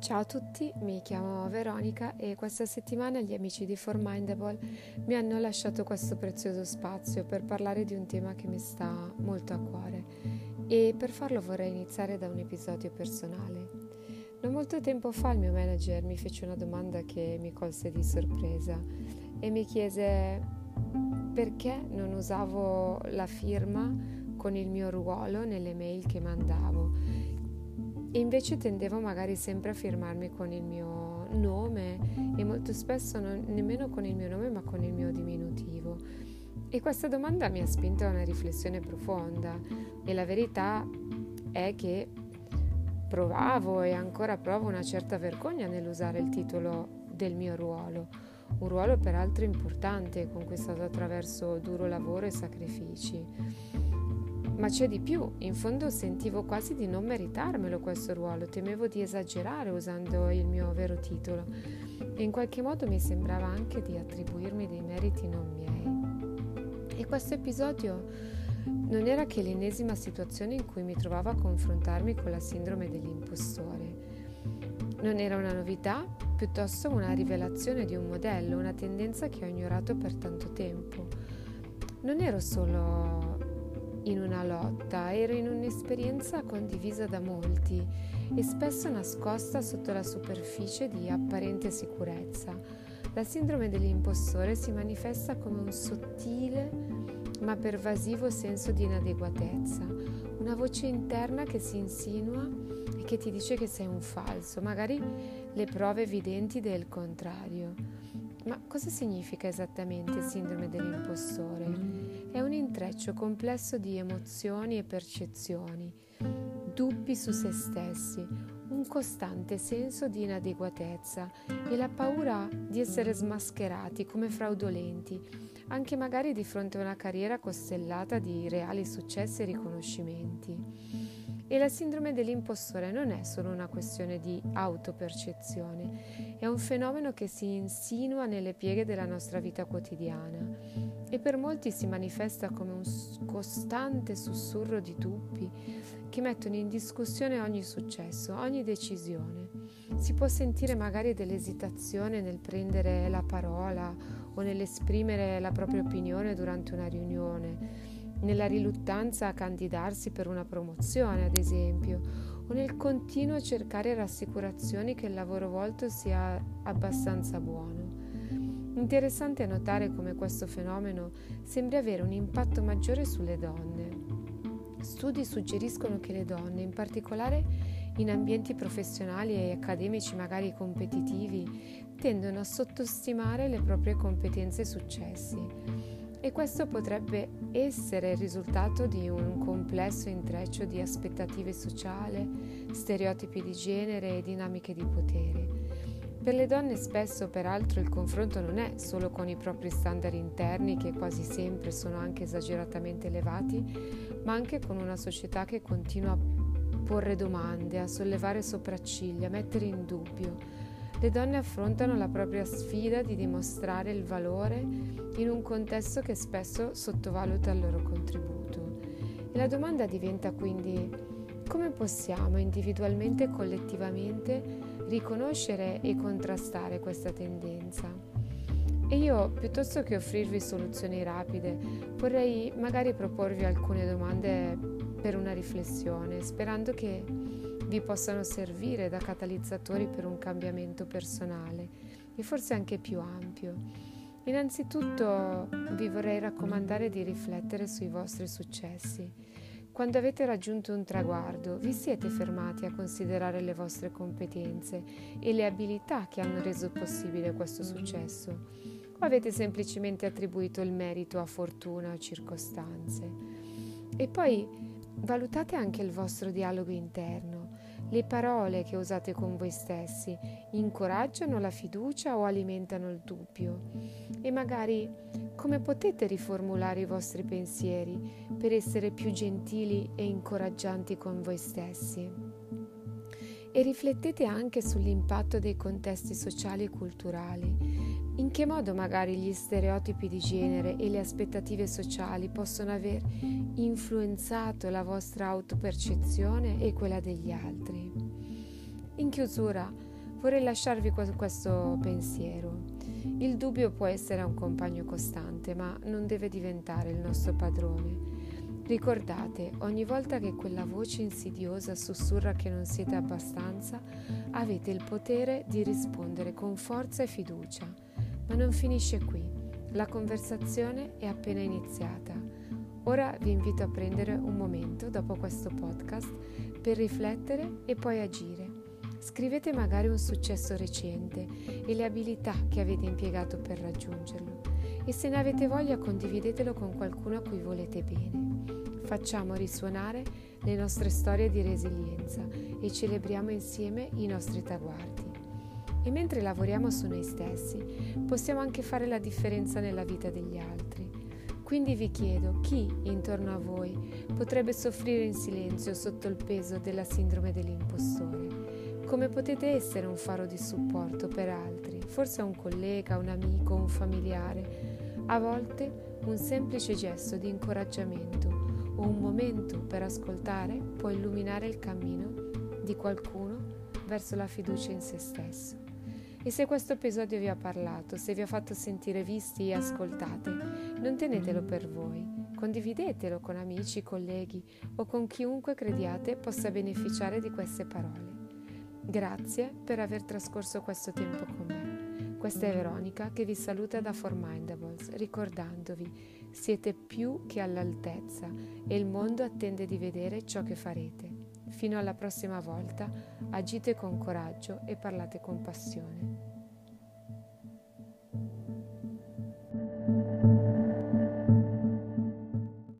Ciao a tutti, mi chiamo Veronica e questa settimana gli amici di Formindable mi hanno lasciato questo prezioso spazio per parlare di un tema che mi sta molto a cuore e per farlo vorrei iniziare da un episodio personale. Non molto tempo fa il mio manager mi fece una domanda che mi colse di sorpresa e mi chiese perché non usavo la firma con il mio ruolo nelle mail che mandavo e invece tendevo magari sempre a firmarmi con il mio nome e molto spesso non, nemmeno con il mio nome ma con il mio diminutivo. E questa domanda mi ha spinto a una riflessione profonda e la verità è che provavo e ancora provo una certa vergogna nell'usare il titolo del mio ruolo, un ruolo peraltro importante conquistato attraverso duro lavoro e sacrifici. Ma c'è di più, in fondo sentivo quasi di non meritarmelo questo ruolo, temevo di esagerare usando il mio vero titolo e in qualche modo mi sembrava anche di attribuirmi dei meriti non miei. E questo episodio non era che l'ennesima situazione in cui mi trovavo a confrontarmi con la sindrome dell'impostore. Non era una novità, piuttosto una rivelazione di un modello, una tendenza che ho ignorato per tanto tempo. Non ero solo in una lotta, ero in un'esperienza condivisa da molti e spesso nascosta sotto la superficie di apparente sicurezza. La sindrome dell'impostore si manifesta come un sottile ma pervasivo senso di inadeguatezza, una voce interna che si insinua e che ti dice che sei un falso, magari le prove evidenti del contrario. Ma cosa significa esattamente sindrome dell'impostore? Intreccio complesso di emozioni e percezioni, dubbi su se stessi, un costante senso di inadeguatezza e la paura di essere smascherati come fraudolenti, anche magari di fronte a una carriera costellata di reali successi e riconoscimenti. E la sindrome dell'impostore non è solo una questione di autopercezione, è un fenomeno che si insinua nelle pieghe della nostra vita quotidiana e per molti si manifesta come un costante sussurro di dubbi che mettono in discussione ogni successo, ogni decisione. Si può sentire magari dell'esitazione nel prendere la parola o nell'esprimere la propria opinione durante una riunione nella riluttanza a candidarsi per una promozione, ad esempio, o nel continuo cercare rassicurazioni che il lavoro volto sia abbastanza buono. Interessante notare come questo fenomeno sembri avere un impatto maggiore sulle donne. Studi suggeriscono che le donne, in particolare in ambienti professionali e accademici magari competitivi, tendono a sottostimare le proprie competenze e successi e questo potrebbe essere il risultato di un complesso intreccio di aspettative sociali, stereotipi di genere e dinamiche di potere. Per le donne spesso peraltro il confronto non è solo con i propri standard interni che quasi sempre sono anche esageratamente elevati, ma anche con una società che continua a porre domande, a sollevare sopracciglia, a mettere in dubbio, le donne affrontano la propria sfida di dimostrare il valore in un contesto che spesso sottovaluta il loro contributo. E la domanda diventa quindi come possiamo individualmente e collettivamente riconoscere e contrastare questa tendenza? E io, piuttosto che offrirvi soluzioni rapide, vorrei magari proporvi alcune domande per una riflessione, sperando che vi possano servire da catalizzatori per un cambiamento personale e forse anche più ampio. Innanzitutto vi vorrei raccomandare di riflettere sui vostri successi. Quando avete raggiunto un traguardo, vi siete fermati a considerare le vostre competenze e le abilità che hanno reso possibile questo successo? O avete semplicemente attribuito il merito a fortuna o circostanze? E poi valutate anche il vostro dialogo interno. Le parole che usate con voi stessi incoraggiano la fiducia o alimentano il dubbio? E magari come potete riformulare i vostri pensieri per essere più gentili e incoraggianti con voi stessi? E riflettete anche sull'impatto dei contesti sociali e culturali. In che modo magari gli stereotipi di genere e le aspettative sociali possono aver influenzato la vostra autopercezione e quella degli altri? In chiusura, Vorrei lasciarvi questo pensiero. Il dubbio può essere un compagno costante, ma non deve diventare il nostro padrone. Ricordate, ogni volta che quella voce insidiosa sussurra che non siete abbastanza, avete il potere di rispondere con forza e fiducia. Ma non finisce qui. La conversazione è appena iniziata. Ora vi invito a prendere un momento dopo questo podcast per riflettere e poi agire. Scrivete magari un successo recente e le abilità che avete impiegato per raggiungerlo e se ne avete voglia condividetelo con qualcuno a cui volete bene. Facciamo risuonare le nostre storie di resilienza e celebriamo insieme i nostri traguardi. E mentre lavoriamo su noi stessi, possiamo anche fare la differenza nella vita degli altri. Quindi vi chiedo, chi intorno a voi potrebbe soffrire in silenzio sotto il peso della sindrome dell'impostore? Come potete essere un faro di supporto per altri, forse un collega, un amico, un familiare. A volte un semplice gesto di incoraggiamento o un momento per ascoltare può illuminare il cammino di qualcuno verso la fiducia in se stesso. E se questo episodio vi ha parlato, se vi ha fatto sentire visti e ascoltati, non tenetelo per voi, condividetelo con amici, colleghi o con chiunque crediate possa beneficiare di queste parole. Grazie per aver trascorso questo tempo con me. Questa è Veronica che vi saluta da Formindables, ricordandovi siete più che all'altezza e il mondo attende di vedere ciò che farete. Fino alla prossima volta, agite con coraggio e parlate con passione.